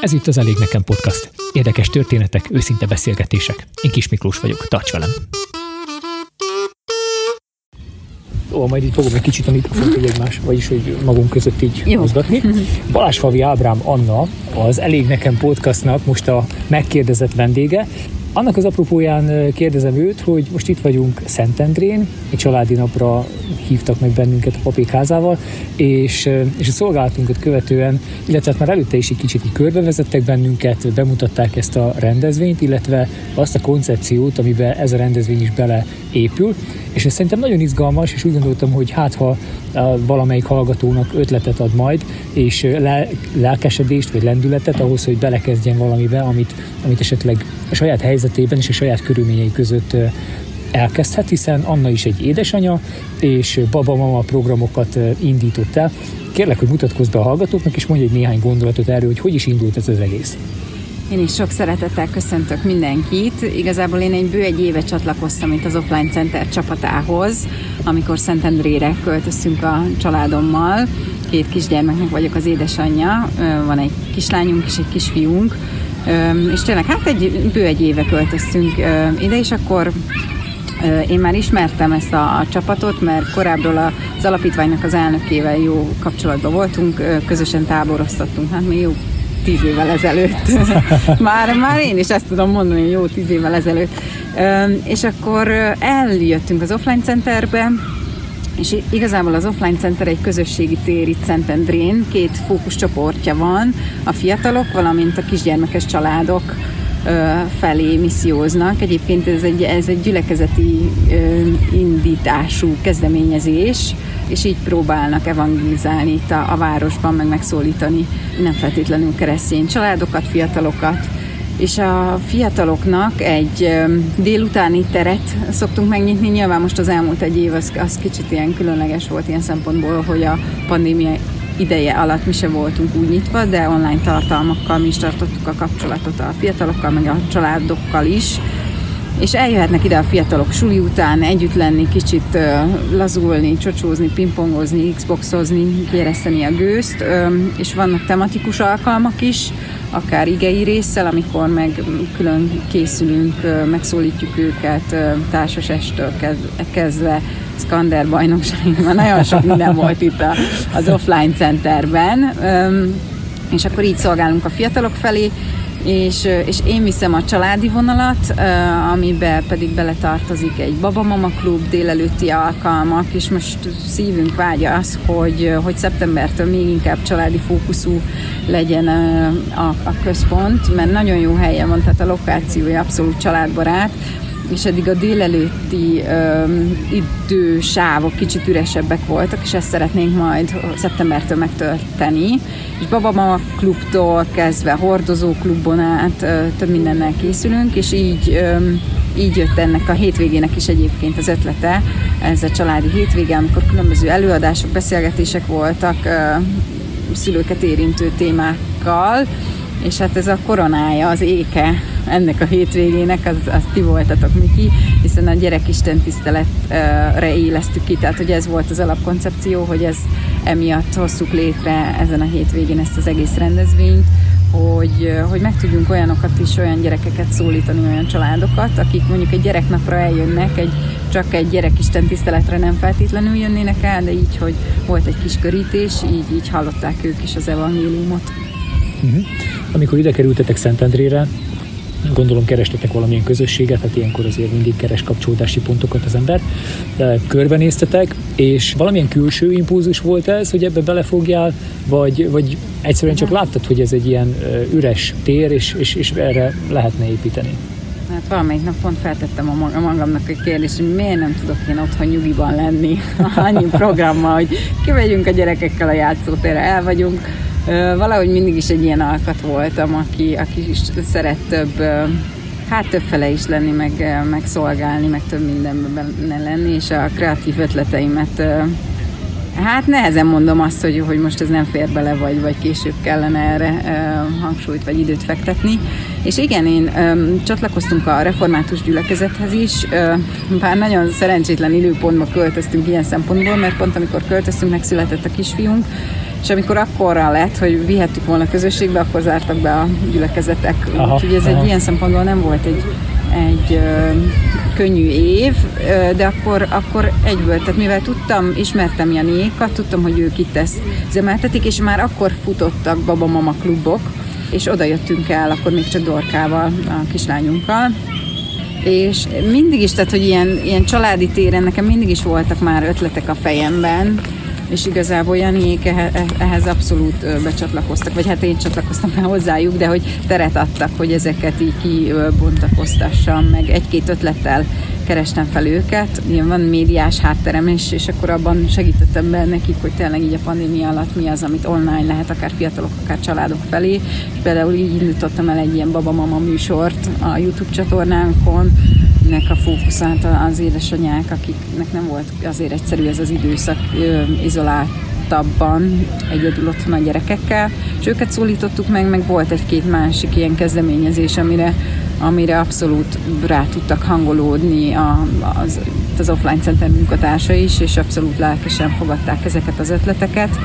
Ez itt az Elég Nekem Podcast. Érdekes történetek, őszinte beszélgetések. Én Kis Miklós vagyok, tarts velem! Ó, majd itt fogom egy kicsit a mikrofont hogy egymás, vagyis hogy magunk között így Jó. mozgatni. Balázsfavi Ábrám Anna, az Elég Nekem Podcastnak most a megkérdezett vendége. Annak az apropóján kérdezem őt, hogy most itt vagyunk Szentendrén, egy családi napra hívtak meg bennünket a papékházával, és, és a szolgálatunkat követően, illetve hát már előtte is egy kicsit így körbevezettek bennünket, bemutatták ezt a rendezvényt, illetve azt a koncepciót, amiben ez a rendezvény is beleépül, és ez szerintem nagyon izgalmas, és úgy gondoltam, hogy hát ha valamelyik hallgatónak ötletet ad majd, és le, lelkesedést vagy lendületet ahhoz, hogy belekezdjen valamibe, amit, amit esetleg a saját helyzetében és a saját körülményei között elkezdhet, hiszen Anna is egy édesanya, és baba-mama programokat indított el. Kérlek, hogy mutatkozz be a hallgatóknak, és mondj egy néhány gondolatot erről, hogy hogy is indult ez az egész. Én is sok szeretettel köszöntök mindenkit. Igazából én egy bő egy éve csatlakoztam itt az Offline Center csapatához, amikor Szentendrére költöztünk a családommal. Két kisgyermeknek vagyok az édesanyja, van egy kislányunk és egy kisfiunk, és tényleg hát egy bő egy éve költöztünk ide, és akkor én már ismertem ezt a, a csapatot, mert korábbról az alapítványnak az elnökével jó kapcsolatban voltunk, közösen táboroztattunk, hát még jó tíz évvel ezelőtt. már, már én is ezt tudom mondani, jó tíz évvel ezelőtt. És akkor eljöttünk az offline centerbe, és igazából az offline center egy közösségi tér itt Szentendrén, két fókuszcsoportja van, a fiatalok, valamint a kisgyermekes családok felé misszióznak. Egyébként ez egy, ez egy gyülekezeti indítású kezdeményezés, és így próbálnak evangelizálni itt a, a városban, meg megszólítani nem feltétlenül keresztény családokat, fiatalokat, és a fiataloknak egy délutáni teret szoktunk megnyitni. Nyilván most az elmúlt egy év az, az kicsit ilyen különleges volt ilyen szempontból, hogy a pandémia ideje alatt mi sem voltunk úgy nyitva, de online tartalmakkal mi is tartottuk a kapcsolatot a fiatalokkal, meg a családokkal is, és eljöhetnek ide a fiatalok suli után együtt lenni, kicsit lazulni, csocsózni, pingpongozni, xboxozni, kéreszteni a gőzt, és vannak tematikus alkalmak is, akár igei résszel, amikor meg külön készülünk, megszólítjuk őket társas estől kezdve, Skander bajnokságban, nagyon sok minden volt itt a, az offline centerben, és akkor így szolgálunk a fiatalok felé, és, és én viszem a családi vonalat, amiben pedig beletartozik egy babamama klub, délelőtti alkalmak, és most szívünk vágya az, hogy, hogy szeptembertől még inkább családi fókuszú legyen a, a központ, mert nagyon jó helyen van, tehát a lokációja abszolút családbarát, és eddig a délelőtti um, idősávok kicsit üresebbek voltak, és ezt szeretnénk majd szeptembertől megtölteni. És Babama klubtól kezdve hordozó klubon át uh, több mindennel készülünk, és így um, így jött ennek a hétvégének is egyébként az ötlete, ez a családi hétvége, amikor különböző előadások, beszélgetések voltak uh, szülőket érintő témákkal, és hát ez a koronája, az éke ennek a hétvégének, az, az ti voltatok, Miki, hiszen a gyerekisten tiszteletre élesztük ki, tehát hogy ez volt az alapkoncepció, hogy ez emiatt hoztuk létre ezen a hétvégén ezt az egész rendezvényt, hogy, hogy meg tudjunk olyanokat is, olyan gyerekeket szólítani, olyan családokat, akik mondjuk egy gyereknapra eljönnek, egy, csak egy gyerekisten tiszteletre nem feltétlenül jönnének el, de így, hogy volt egy kis körítés, így, így hallották ők is az evangéliumot. Uh-huh. Amikor ide kerültetek Szentendrére, gondolom kerestetek valamilyen közösséget, hát ilyenkor azért mindig keres kapcsolódási pontokat az ember. De körbenéztetek, és valamilyen külső impulzus volt ez, hogy ebbe belefogjál, vagy, vagy egyszerűen csak láttad, hogy ez egy ilyen üres tér, és, és, és erre lehetne építeni? Hát valamelyik nap pont feltettem a magamnak egy kérdést, hogy miért nem tudok én otthon nyugiban lenni annyi programmal, hogy kivegyünk a gyerekekkel a játszótérre, el vagyunk, valahogy mindig is egy ilyen alkat voltam, aki, aki is szeret több, hát többfele is lenni, meg, meg szolgálni, meg több mindenben lenni, és a kreatív ötleteimet Hát nehezen mondom azt, hogy, hogy most ez nem fér bele, vagy, vagy később kellene erre uh, hangsúlyt vagy időt fektetni. És igen, én um, csatlakoztunk a református gyülekezethez is, uh, bár nagyon szerencsétlen időpontban költöztünk ilyen szempontból, mert pont amikor költöztünk, megszületett a kisfiunk, és amikor akkorra lett, hogy vihettük volna közösségbe, akkor zártak be a gyülekezetek. Úgyhogy ez aha. egy ilyen szempontból nem volt egy, egy ö, könnyű év, ö, de akkor, akkor egyből, tehát mivel tudtam, ismertem Janékat, tudtam, hogy ők itt ezt üzemeltetik, és már akkor futottak Baba-Mama klubok, és oda jöttünk el, akkor még csak Dorkával, a kislányunkkal, és mindig is, tehát hogy ilyen, ilyen családi téren nekem mindig is voltak már ötletek a fejemben, és igazából Janiék ehhez abszolút becsatlakoztak, vagy hát én csatlakoztam már hozzájuk, de hogy teret adtak, hogy ezeket így kibontakoztassam, meg egy-két ötlettel kerestem fel őket. Ilyen van médiás hátterem is, és akkor abban segítettem be nekik, hogy tényleg így a pandémia alatt mi az, amit online lehet, akár fiatalok, akár családok felé. És például így indítottam el egy ilyen baba-mama műsort a YouTube csatornánkon, nek a fókuszát az édesanyák, akiknek nem volt azért egyszerű ez az időszak izoláltabban egyedül otthon a gyerekekkel, és őket szólítottuk meg, meg volt egy-két másik ilyen kezdeményezés, amire amire abszolút rá tudtak hangolódni a, az, az offline center munkatársa is, és abszolút lelkesen fogadták ezeket az ötleteket,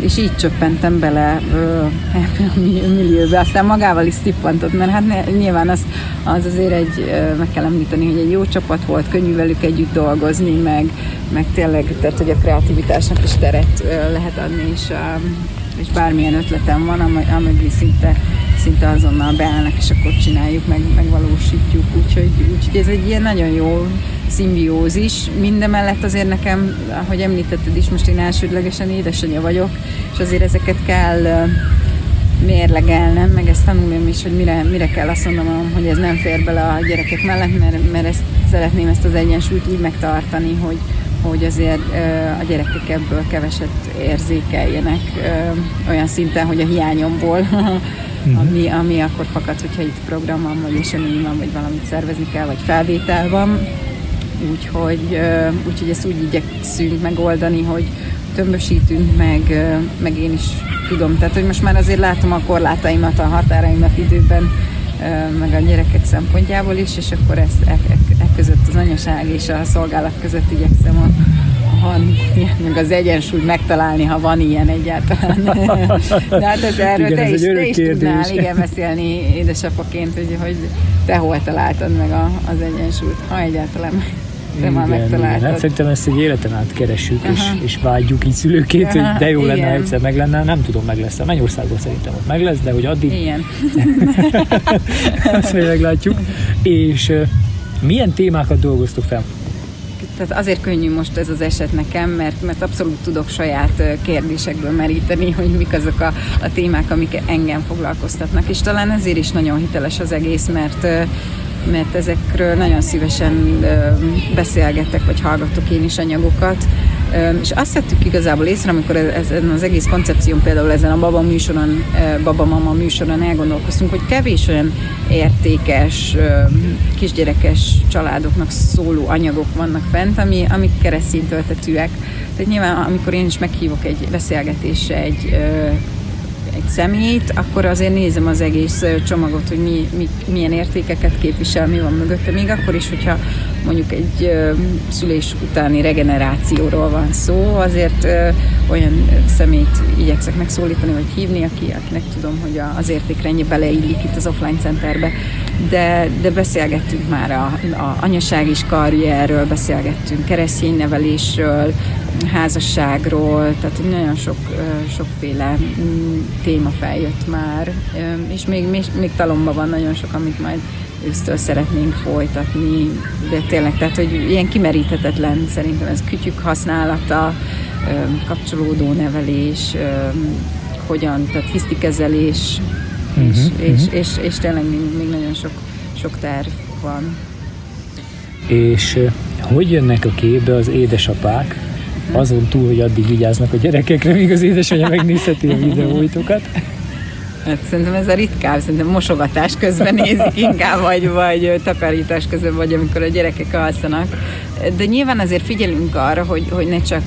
és így csöppentem bele ebbe a millióbe. Aztán magával is szippantott, mert hát nyilván az, az azért egy, meg kell említeni, hogy egy jó csapat volt, könnyű velük együtt dolgozni, meg, meg tényleg, tehát hogy a kreativitásnak is teret lehet adni, és, és bármilyen ötletem van, amely szinte szinte azonnal beállnak, és akkor csináljuk, meg, megvalósítjuk. Úgyhogy, úgyhogy ez egy ilyen nagyon jó szimbiózis. Mindemellett azért nekem, ahogy említetted is, most én elsődlegesen édesanyja vagyok, és azért ezeket kell mérlegelnem, meg ezt tanulnom is, hogy mire, mire kell azt mondanom, hogy ez nem fér bele a gyerekek mellett, mert, mert ezt szeretném ezt az egyensúlyt úgy megtartani, hogy, hogy azért a gyerekek ebből keveset érzékeljenek olyan szinten, hogy a hiányomból uh-huh. ami, ami akkor fakad, hogyha itt program van, vagy esemény van, vagy valamit szervezni kell, vagy felvétel van. Úgyhogy, úgyhogy ezt úgy igyekszünk megoldani, hogy tömbösítünk, meg, meg én is tudom. Tehát, hogy most már azért látom a korlátaimat, a határaimat időben, meg a gyerekek szempontjából is, és akkor ezt e, e, e között az anyaság és a szolgálat között igyekszem a, meg az egyensúlyt megtalálni, ha van ilyen egyáltalán. De hát ez erről igen, te, ez is, te is tudnál igen, beszélni édesapaként, hogy, hogy te hol találtad meg a, az egyensúlyt, ha egyáltalán de már megtaláltad. Hát szerintem ezt egy életen át keresünk, és, és vágyjuk így szülőként, Aha, hogy de jó lenne, igen. egyszer meg lenne. Nem tudom, meg lesz. A Mennyországban szerintem ott meg lesz, de hogy addig... Igen. azt még meglátjuk. És milyen témákat dolgoztuk fel? Tehát azért könnyű most ez az eset nekem, mert, mert abszolút tudok saját kérdésekből meríteni, hogy mik azok a, a témák, amik engem foglalkoztatnak. És talán ezért is nagyon hiteles az egész, mert mert ezekről nagyon szívesen beszélgetek, vagy hallgatok én is anyagokat, és azt vettük igazából észre, amikor ezen az egész koncepción, például ezen a Baba műsoron, Baba Mama műsoron elgondolkoztunk, hogy kevés olyan értékes, kisgyerekes családoknak szóló anyagok vannak fent, ami, amik keresztény töltetűek. Tehát nyilván, amikor én is meghívok egy beszélgetésre egy egy szemét, akkor azért nézem az egész csomagot, hogy mi, mi, milyen értékeket képvisel, mi van mögötte, még akkor is, hogyha mondjuk egy szülés utáni regenerációról van szó, azért olyan szemét igyekszek megszólítani, vagy hívni, aki, akinek tudom, hogy az értékrendje beleillik itt az offline centerbe, de, de beszélgettünk már a, a anyaság és karrierről, beszélgettünk keresztény nevelésről, házasságról, tehát nagyon sok, sokféle mm, téma feljött már, és még, még, még talomban van nagyon sok, amit majd ősztől szeretnénk folytatni, de tényleg, tehát, hogy ilyen kimeríthetetlen szerintem ez kütyük használata, kapcsolódó nevelés, hogyan, tehát hisztikezelés, uh-huh, és, uh-huh. És, és, és tényleg még, még nagyon sok, sok terv van. És hogy jönnek a képbe az édesapák, azon túl, hogy addig vigyáznak a gyerekekre, míg az édesanyja megnézheti a videóitokat? Hát szerintem ez a ritkább, szerintem mosogatás közben nézik inkább, vagy, vagy takarítás közben, vagy amikor a gyerekek alszanak. De nyilván azért figyelünk arra, hogy, hogy ne, csak,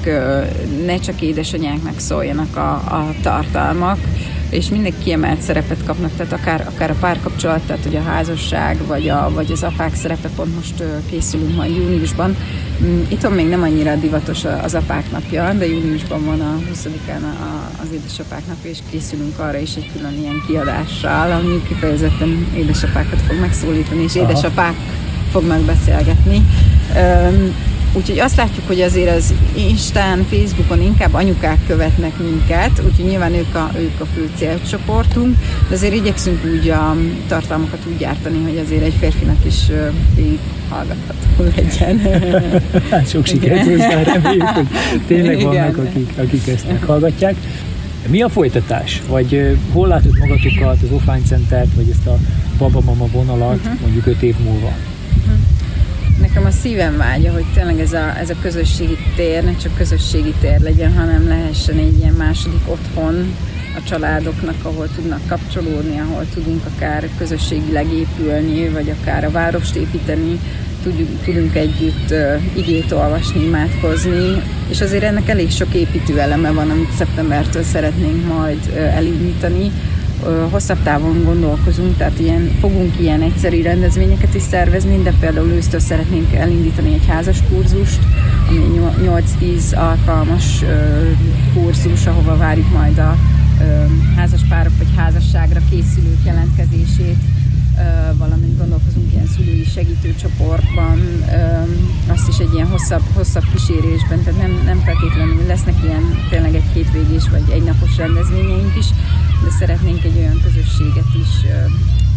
ne csak édesanyáknak szóljanak a, a tartalmak, és mindig kiemelt szerepet kapnak, tehát akár, akár a párkapcsolat, tehát hogy a házasság, vagy, a, vagy az apák szerepe, pont most készülünk majd júniusban. Mm, itthon még nem annyira divatos az apák napja, de júniusban van a 20-án az édesapák napja, és készülünk arra is egy külön ilyen kiadással, ami kifejezetten édesapákat fog megszólítani, és édesapák fognak beszélgetni. Úgyhogy azt látjuk, hogy azért az Instán, Facebookon inkább anyukák követnek minket, úgyhogy nyilván ők a, ők a fő célcsoportunk, de azért igyekszünk úgy a tartalmakat úgy gyártani, hogy azért egy férfinak is végig hallgatható legyen. Hát sok sikert hozzá, reméljük, hogy tényleg Igen. vannak, akik, akik ezt meghallgatják. Mi a folytatás? Vagy hol látod magatokat, az offline centert, vagy ezt a babamama vonalat uh-huh. mondjuk öt év múlva? Nekem a szívem vágya, hogy tényleg ez a, ez a közösségi tér ne csak közösségi tér legyen, hanem lehessen egy ilyen második otthon a családoknak, ahol tudnak kapcsolódni, ahol tudunk akár közösségileg épülni, vagy akár a várost építeni, tudjuk, tudunk együtt uh, igét olvasni, imádkozni, és azért ennek elég sok építő eleme van, amit szeptembertől szeretnénk majd uh, elindítani, hosszabb távon gondolkozunk, tehát ilyen, fogunk ilyen egyszerű rendezvényeket is szervezni, de például ősztől szeretnénk elindítani egy házas kurzust, ami 8-10 alkalmas kurzus, ahova várjuk majd a házas párok vagy házasságra készülők jelentkezését, valamint gondolkozunk ilyen szülői segítőcsoportban, azt is egy ilyen hosszabb, hosszabb kísérésben, tehát nem, nem feltétlenül lesznek ilyen tényleg egy hétvégés vagy egy napos rendezvényeink is, de szeretnénk egy olyan közösséget is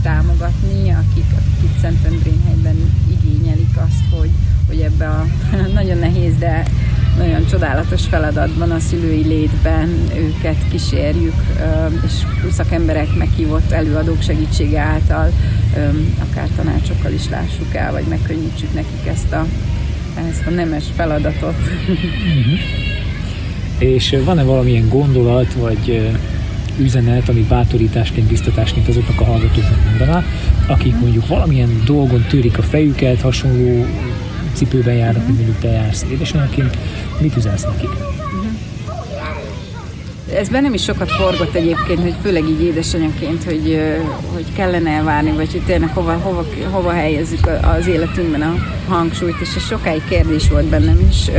támogatni, akik, akik itt Szentendrényhelyben igényelik azt, hogy, hogy ebbe a nagyon nehéz, de nagyon csodálatos feladatban, a szülői létben őket kísérjük, és szakemberek meghívott előadók segítsége által akár tanácsokkal is lássuk el, vagy megkönnyítsük nekik ezt a, ezt a nemes feladatot. Uh-huh. És van-e valamilyen gondolat, vagy üzenet, ami bátorításként, biztatásként azoknak a hallgatóknak mondaná, akik mondjuk valamilyen dolgon törik a fejüket, hasonló cipőben járnak, mint mondjuk te jársz édesanyjaként, mit üzensz nekik? Ez bennem is sokat forgott egyébként, hogy főleg így édesanyjaként, hogy, hogy kellene elvárni, vagy hogy tényleg hova, hova, hova helyezzük az életünkben a hangsúlyt, és ez sokáig kérdés volt bennem is.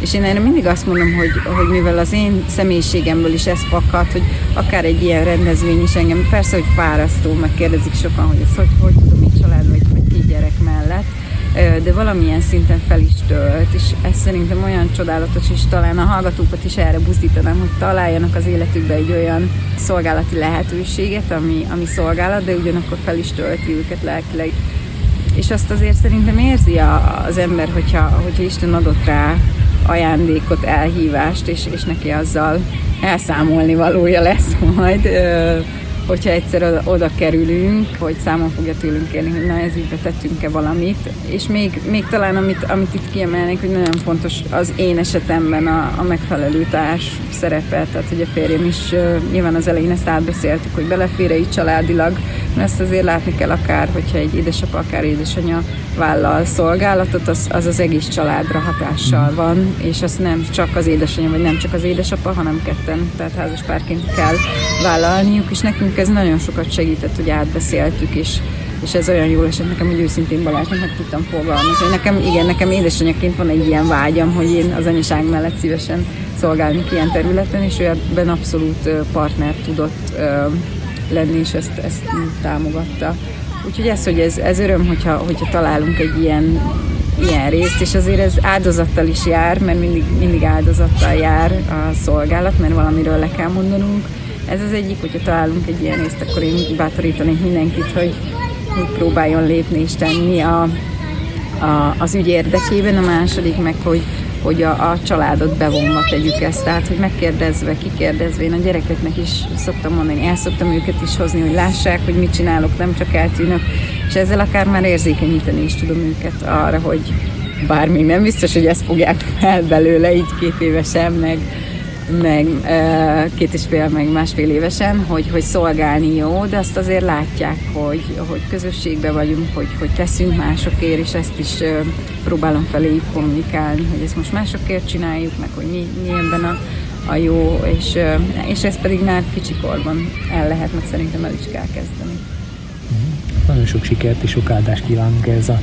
És én erre mindig azt mondom, hogy, hogy mivel az én személyiségemből is ez fakad, hogy akár egy ilyen rendezvény is engem, persze, hogy fárasztó, meg kérdezik sokan, hogy ezt hogy, hogy tudom egy család vagy, vagy két gyerek mellett, de valamilyen szinten fel is tölt, és ez szerintem olyan csodálatos, és talán a hallgatókat is erre buzdítanám, hogy találjanak az életükbe egy olyan szolgálati lehetőséget, ami, ami szolgálat, de ugyanakkor fel is tölti őket lelkileg. És azt azért szerintem érzi az ember, hogyha, hogyha Isten adott rá ajándékot, elhívást, és, és neki azzal elszámolni valója lesz majd hogyha egyszer oda, kerülünk, hogy számon fogja tőlünk kérni, hogy na ez így tettünk-e valamit. És még, még talán amit, amit itt kiemelnék, hogy nagyon fontos az én esetemben a, a megfelelő társ szerepe, tehát hogy a férjem is nyilván az elején ezt átbeszéltük, hogy belefér így családilag, mert ezt azért látni kell akár, hogyha egy édesapa, akár édesanyja vállal szolgálatot, az, az az egész családra hatással van, és azt nem csak az édesanyja, vagy nem csak az édesapa, hanem ketten, tehát házaspárként kell vállalniuk, és nekünk ez nagyon sokat segített, hogy átbeszéltük, és, és ez olyan jól esett nekem, hogy őszintén Balázsnak meg tudtam fogalmazni. Nekem, igen, nekem édesanyaként van egy ilyen vágyam, hogy én az anyaság mellett szívesen szolgálni ilyen területen, és ő ebben abszolút partner tudott lenni, és ezt, ezt támogatta. Úgyhogy ez, hogy ez, ez öröm, hogyha, hogyha találunk egy ilyen, ilyen részt, és azért ez áldozattal is jár, mert mindig, mindig áldozattal jár a szolgálat, mert valamiről le kell mondanunk, ez az egyik, hogyha találunk egy ilyen részt, akkor én bátorítanék mindenkit, hogy, próbáljon lépni és tenni a, a, az ügy érdekében. A második meg, hogy, hogy a, a családot bevonva tegyük ezt, tehát hogy megkérdezve, kikérdezve, én a gyerekeknek is szoktam mondani, el szoktam őket is hozni, hogy lássák, hogy mit csinálok, nem csak eltűnök, és ezzel akár már érzékenyíteni is tudom őket arra, hogy bár még nem biztos, hogy ezt fogják fel belőle így két évesen, meg, meg két és fél, meg másfél évesen, hogy, hogy szolgálni jó, de azt azért látják, hogy, hogy közösségben vagyunk, hogy, hogy teszünk másokért, és ezt is próbálom felé kommunikálni, hogy ezt most másokért csináljuk, meg hogy mi, mi ebben a, a jó, és, és ez pedig már kicsikorban el lehet, meg szerintem el is kell kezdeni. Nagyon sok sikert és sok áldást kívánunk ez a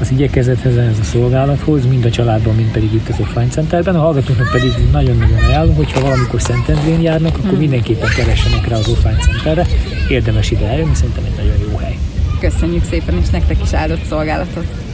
az igyekezethez, ez a szolgálathoz, mind a családban, mind pedig itt az Offline Centerben. A hallgatóknak pedig nagyon-nagyon ajánlom, hogyha valamikor Szentendrén járnak, akkor hmm. mindenképpen keressenek rá az Offline Centerre. Érdemes ide eljönni, szerintem egy nagyon jó hely. Köszönjük szépen, és nektek is áldott szolgálatot!